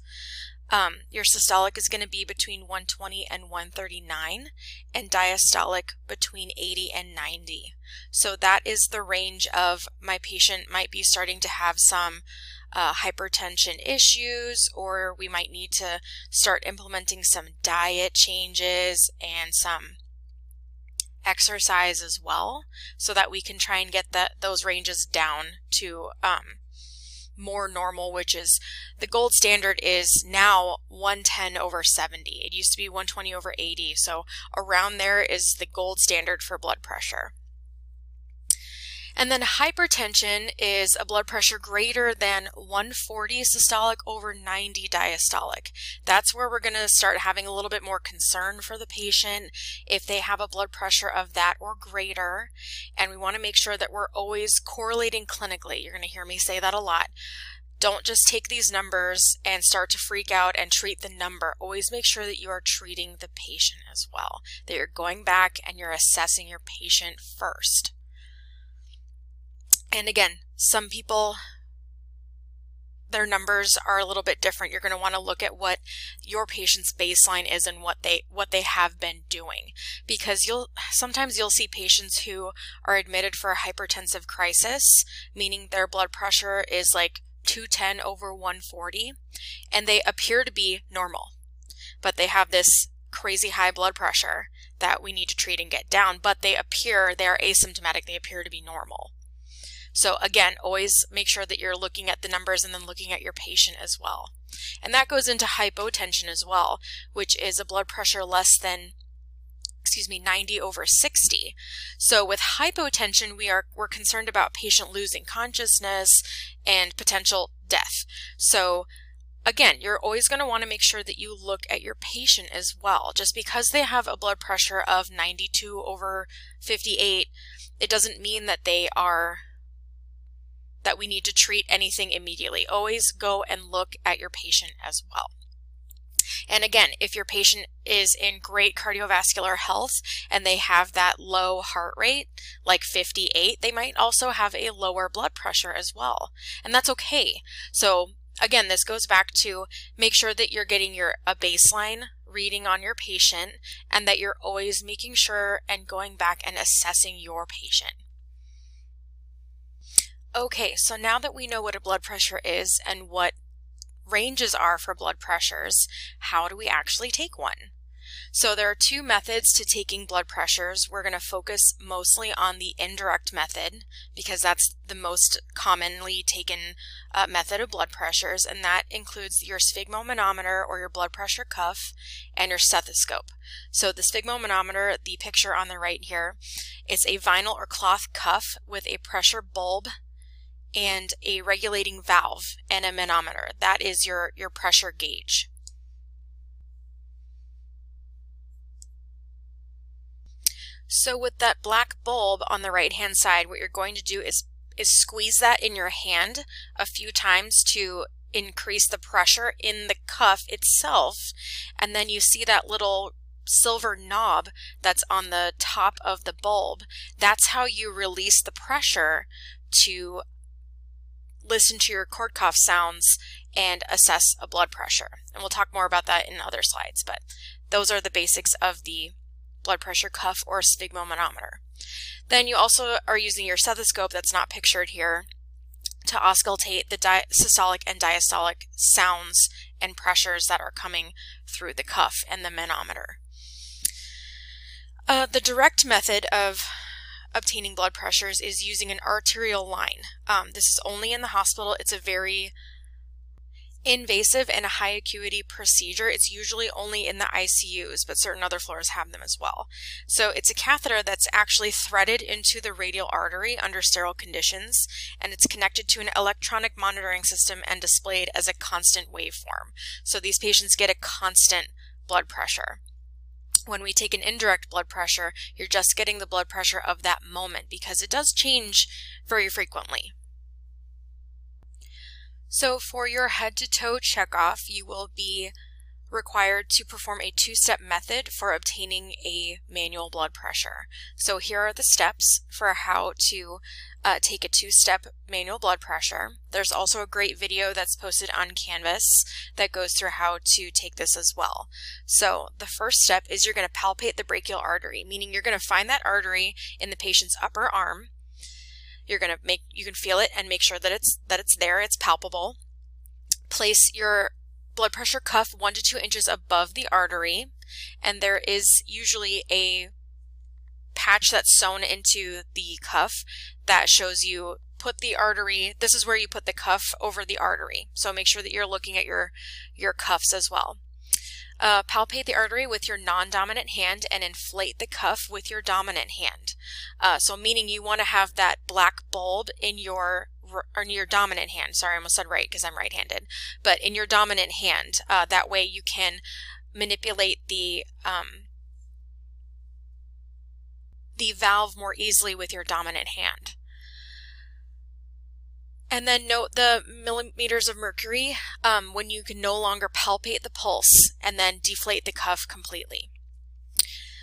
um, your systolic is going to be between 120 and 139 and diastolic between 80 and 90. So that is the range of my patient might be starting to have some uh, hypertension issues or we might need to start implementing some diet changes and some exercise as well so that we can try and get that those ranges down to um, more normal, which is the gold standard is now 110 over 70. It used to be 120 over 80. So around there is the gold standard for blood pressure. And then hypertension is a blood pressure greater than 140 systolic over 90 diastolic. That's where we're going to start having a little bit more concern for the patient if they have a blood pressure of that or greater. And we want to make sure that we're always correlating clinically. You're going to hear me say that a lot. Don't just take these numbers and start to freak out and treat the number. Always make sure that you are treating the patient as well, that you're going back and you're assessing your patient first. And again, some people their numbers are a little bit different. You're going to want to look at what your patient's baseline is and what they what they have been doing because you'll sometimes you'll see patients who are admitted for a hypertensive crisis, meaning their blood pressure is like 210 over 140 and they appear to be normal. But they have this crazy high blood pressure that we need to treat and get down, but they appear they are asymptomatic, they appear to be normal. So again, always make sure that you're looking at the numbers and then looking at your patient as well. And that goes into hypotension as well, which is a blood pressure less than excuse me 90 over 60 so with hypotension we are we're concerned about patient losing consciousness and potential death. So again you're always going to want to make sure that you look at your patient as well. Just because they have a blood pressure of 92 over 58 it doesn't mean that they are that we need to treat anything immediately. Always go and look at your patient as well. And again, if your patient is in great cardiovascular health and they have that low heart rate, like 58, they might also have a lower blood pressure as well. And that's okay. So again, this goes back to make sure that you're getting your a baseline reading on your patient and that you're always making sure and going back and assessing your patient. Okay, so now that we know what a blood pressure is and what ranges are for blood pressures, how do we actually take one? So there are two methods to taking blood pressures. We're going to focus mostly on the indirect method because that's the most commonly taken uh, method of blood pressures, and that includes your sphygmomanometer or your blood pressure cuff and your stethoscope. So the sphygmomanometer, the picture on the right here, it's a vinyl or cloth cuff with a pressure bulb and a regulating valve and a manometer. That is your, your pressure gauge. So with that black bulb on the right hand side, what you're going to do is, is squeeze that in your hand a few times to increase the pressure in the cuff itself. And then you see that little silver knob that's on the top of the bulb. That's how you release the pressure to listen to your Korotkoff sounds and assess a blood pressure. And we'll talk more about that in other slides, but those are the basics of the blood pressure cuff or sphygmomanometer. Then you also are using your stethoscope that's not pictured here to auscultate the systolic and diastolic sounds and pressures that are coming through the cuff and the manometer. Uh, the direct method of obtaining blood pressures is using an arterial line. Um, this is only in the hospital. It's a very invasive and a high acuity procedure. It's usually only in the ICUs, but certain other floors have them as well. So it's a catheter that's actually threaded into the radial artery under sterile conditions, and it's connected to an electronic monitoring system and displayed as a constant waveform. So these patients get a constant blood pressure. When we take an indirect blood pressure, you're just getting the blood pressure of that moment because it does change very frequently. So for your head to toe checkoff, you will be required to perform a two-step method for obtaining a manual blood pressure. So here are the steps for how to uh, take a two-step manual blood pressure. There's also a great video that's posted on Canvas that goes through how to take this as well. So the first step is you're going to palpate the brachial artery, meaning you're going to find that artery in the patient's upper arm. You're going to make you can feel it and make sure that it's that it's there, it's palpable. Place your blood pressure cuff one to two inches above the artery, and there is usually a patch that's sewn into the cuff that shows you put the artery, this is where you put the cuff over the artery. So make sure that you're looking at your, your cuffs as well. Uh, palpate the artery with your non-dominant hand and inflate the cuff with your dominant hand. Uh, so meaning you want to have that black bulb in your or in your dominant hand. Sorry, I almost said right because I'm right-handed. But in your dominant hand, uh, that way you can manipulate the um, the valve more easily with your dominant hand. And then note the millimeters of mercury um, when you can no longer palpate the pulse and then deflate the cuff completely.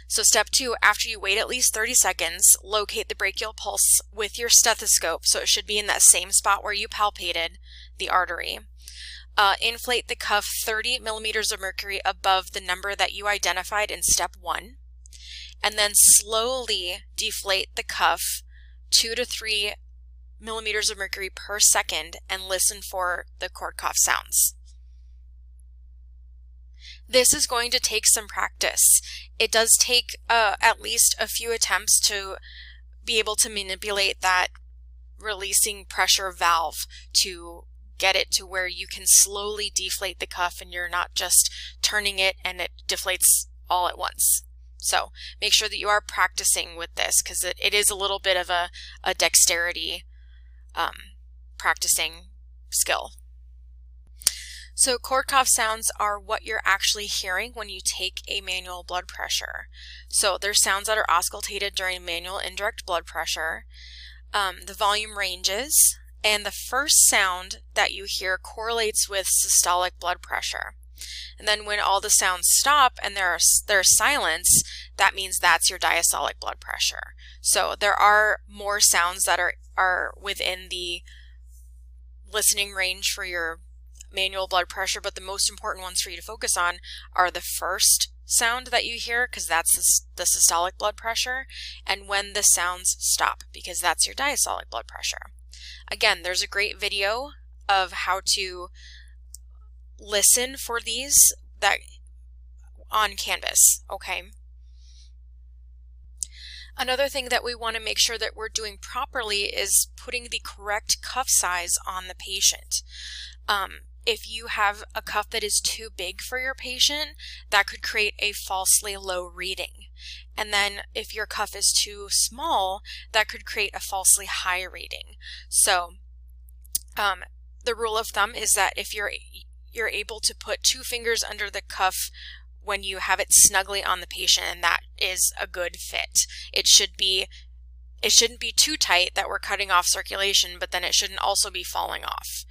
So step two, after you wait at least 30 seconds, locate the brachial pulse with your stethoscope. So it should be in that same spot where you palpated the artery. Uh, inflate the cuff 30 millimeters of mercury above the number that you identified in step one. And then slowly deflate the cuff two to three millimeters of mercury per second and listen for the Korotkoff sounds. This is going to take some practice. It does take uh, at least a few attempts to be able to manipulate that releasing pressure valve to get it to where you can slowly deflate the cuff and you're not just turning it and it deflates all at once. So make sure that you are practicing with this because it, it is a little bit of a, a dexterity um, practicing skill. So Korotkoff sounds are what you're actually hearing when you take a manual blood pressure. So there's sounds that are auscultated during manual indirect blood pressure. Um, the volume ranges, and the first sound that you hear correlates with systolic blood pressure. And then when all the sounds stop and there are, there's silence, that means that's your diastolic blood pressure. So there are more sounds that are, are within the listening range for your manual blood pressure, but the most important ones for you to focus on are the first sound that you hear, because that's the, the systolic blood pressure, and when the sounds stop, because that's your diastolic blood pressure. Again, there's a great video of how to listen for these that on Canvas, okay? Another thing that we want to make sure that we're doing properly is putting the correct cuff size on the patient. Um, if you have a cuff that is too big for your patient, that could create a falsely low reading. And then if your cuff is too small, that could create a falsely high reading. So um, the rule of thumb is that if you're you're able to put two fingers under the cuff when you have it snugly on the patient and that is a good fit. It should be it shouldn't be too tight that we're cutting off circulation, but then it shouldn't also be falling off.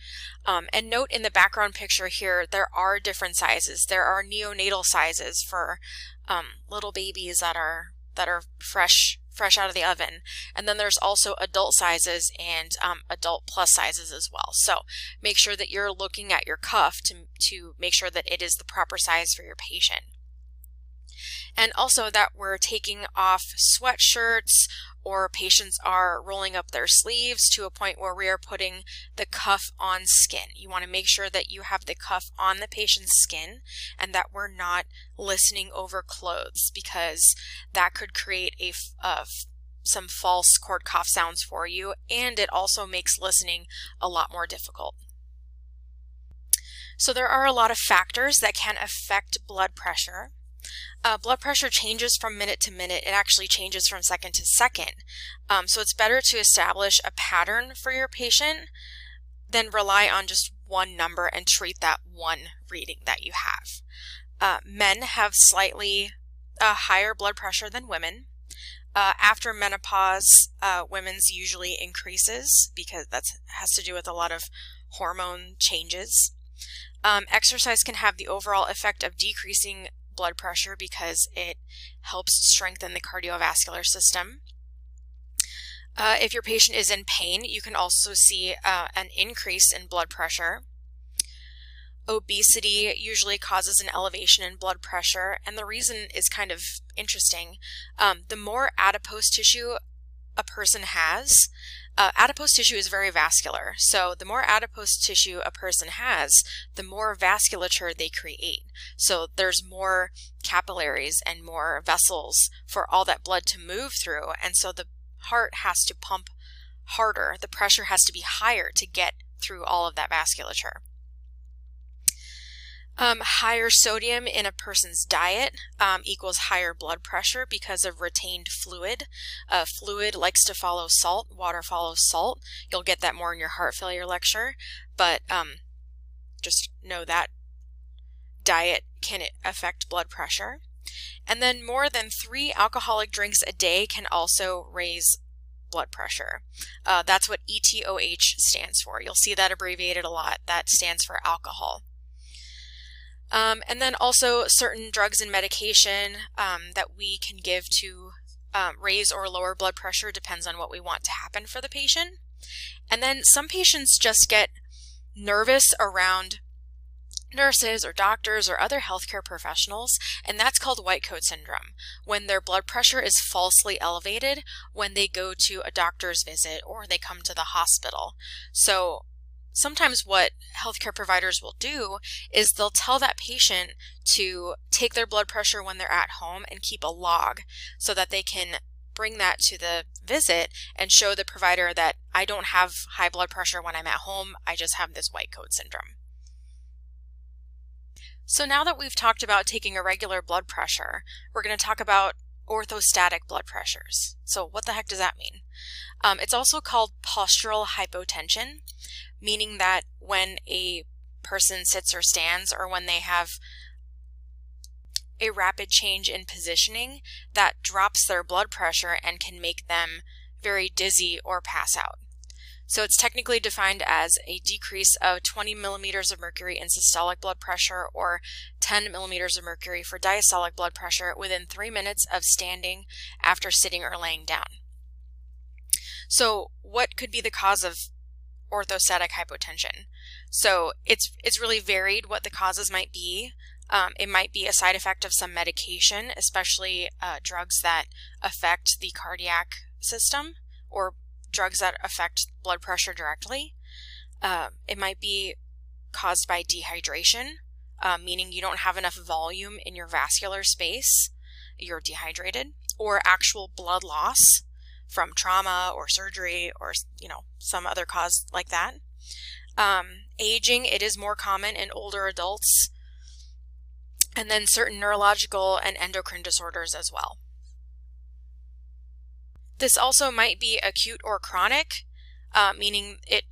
Um, and note in the background picture here, there are different sizes. There are neonatal sizes for um, little babies that are that are fresh fresh out of the oven. And then there's also adult sizes and um, adult plus sizes as well. So make sure that you're looking at your cuff to, to make sure that it is the proper size for your patient. And also that we're taking off sweatshirts or patients are rolling up their sleeves to a point where we are putting the cuff on skin. You want to make sure that you have the cuff on the patient's skin and that we're not listening over clothes because that could create a, uh, some false Korotkoff sounds for you and it also makes listening a lot more difficult. So there are a lot of factors that can affect blood pressure. Uh, blood pressure changes from minute to minute. It actually changes from second to second. Um, so it's better to establish a pattern for your patient than rely on just one number and treat that one reading that you have. Uh, men have slightly uh, higher blood pressure than women. Uh, after menopause, uh, women's usually increases because that has to do with a lot of hormone changes. Um, exercise can have the overall effect of decreasing blood pressure because it helps strengthen the cardiovascular system. Uh, if your patient is in pain, you can also see uh, an increase in blood pressure. Obesity usually causes an elevation in blood pressure, and the reason is kind of interesting. Um, the more adipose tissue a person has, uh, adipose tissue is very vascular. So the more adipose tissue a person has, the more vasculature they create. So there's more capillaries and more vessels for all that blood to move through. And so the heart has to pump harder. The pressure has to be higher to get through all of that vasculature. Um, higher sodium in a person's diet um, equals higher blood pressure because of retained fluid. Uh, fluid likes to follow salt, water follows salt. You'll get that more in your heart failure lecture, but um, just know that diet can affect blood pressure. And then more than three alcoholic drinks a day can also raise blood pressure. Uh, that's what ETOH stands for. You'll see that abbreviated a lot. That stands for alcohol. Um, and then also certain drugs and medication um, that we can give to um, raise or lower blood pressure depends on what we want to happen for the patient. And then some patients just get nervous around nurses or doctors or other healthcare professionals, and that's called white coat syndrome, when their blood pressure is falsely elevated when they go to a doctor's visit or they come to the hospital. So sometimes what healthcare providers will do is they'll tell that patient to take their blood pressure when they're at home and keep a log so that they can bring that to the visit and show the provider that I don't have high blood pressure when I'm at home, I just have this white coat syndrome. So now that we've talked about taking a regular blood pressure, we're going to talk about orthostatic blood pressures. So what the heck does that mean? Um, it's also called postural hypotension, meaning that when a person sits or stands or when they have a rapid change in positioning, that drops their blood pressure and can make them very dizzy or pass out. So it's technically defined as a decrease of 20 millimeters of mercury in systolic blood pressure or 10 millimeters of mercury for diastolic blood pressure within three minutes of standing after sitting or laying down. So what could be the cause of orthostatic hypotension? So it's, it's really varied what the causes might be. Um, it might be a side effect of some medication, especially uh, drugs that affect the cardiac system or drugs that affect blood pressure directly. Uh, it might be caused by dehydration, uh, meaning you don't have enough volume in your vascular space, you're dehydrated, or actual blood loss from trauma or surgery or you know some other cause like that. Um, aging, it is more common in older adults, and then certain neurological and endocrine disorders as well. This also might be acute or chronic, uh, meaning it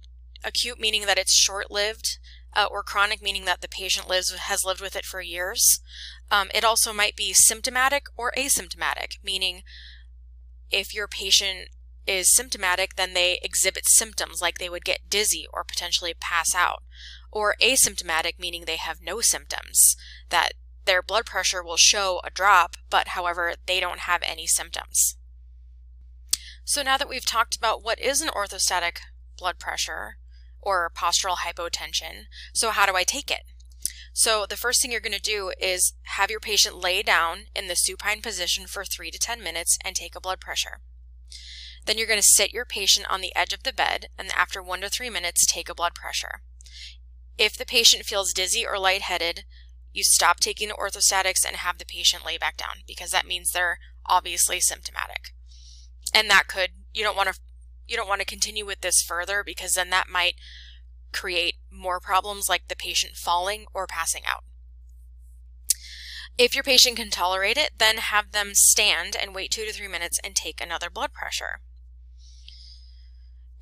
acute meaning that it's short-lived, uh, or chronic meaning that the patient lives has lived with it for years. Um, it also might be symptomatic or asymptomatic, meaning if your patient is symptomatic, then they exhibit symptoms like they would get dizzy or potentially pass out. Or asymptomatic, meaning they have no symptoms, that their blood pressure will show a drop, but however, they don't have any symptoms. So now that we've talked about what is an orthostatic blood pressure or postural hypotension, so how do I take it? So the first thing you're going to do is have your patient lay down in the supine position for 3 to 10 minutes and take a blood pressure. Then you're going to sit your patient on the edge of the bed and after 1 to 3 minutes take a blood pressure. If the patient feels dizzy or lightheaded, you stop taking the orthostatics and have the patient lay back down because that means they're obviously symptomatic and that could you don't want to you don't want to continue with this further because then that might create more problems like the patient falling or passing out. If your patient can tolerate it, then have them stand and wait two to three minutes and take another blood pressure.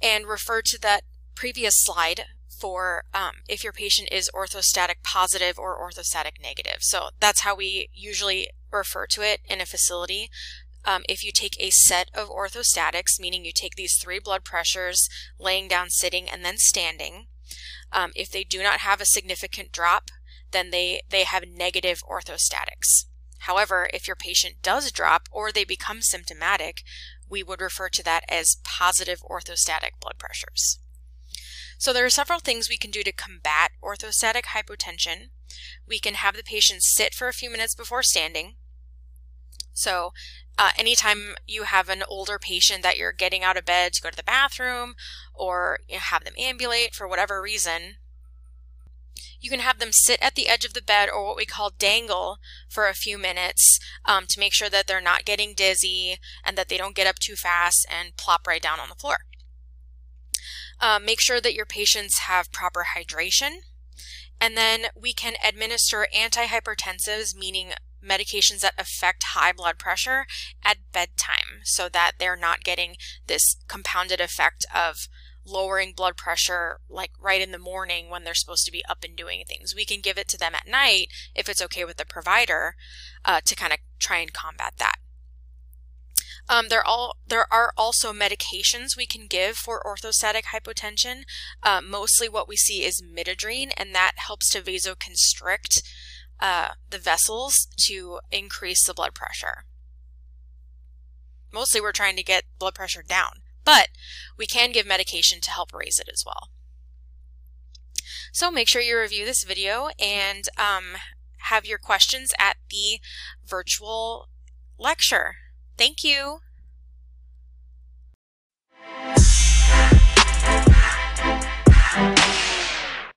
And refer to that previous slide for um, if your patient is orthostatic positive or orthostatic negative. So that's how we usually refer to it in a facility um, if you take a set of orthostatics, meaning you take these three blood pressures, laying down, sitting, and then standing, um, if they do not have a significant drop, then they, they have negative orthostatics. However, if your patient does drop or they become symptomatic, we would refer to that as positive orthostatic blood pressures. So there are several things we can do to combat orthostatic hypotension. We can have the patient sit for a few minutes before standing. So uh, anytime you have an older patient that you're getting out of bed to go to the bathroom or you know, have them ambulate for whatever reason, you can have them sit at the edge of the bed or what we call dangle for a few minutes um, to make sure that they're not getting dizzy and that they don't get up too fast and plop right down on the floor. Uh, make sure that your patients have proper hydration And then we can administer antihypertensives, meaning medications that affect high blood pressure at bedtime so that they're not getting this compounded effect of lowering blood pressure like right in the morning when they're supposed to be up and doing things. We can give it to them at night if it's okay with the provider uh, to kind of try and combat that. Um, there, all, there are also medications we can give for orthostatic hypotension. Uh, mostly what we see is midodrine, and that helps to vasoconstrict uh, the vessels to increase the blood pressure. Mostly we're trying to get blood pressure down, but we can give medication to help raise it as well. So make sure you review this video and um, have your questions at the virtual lecture. Thank you.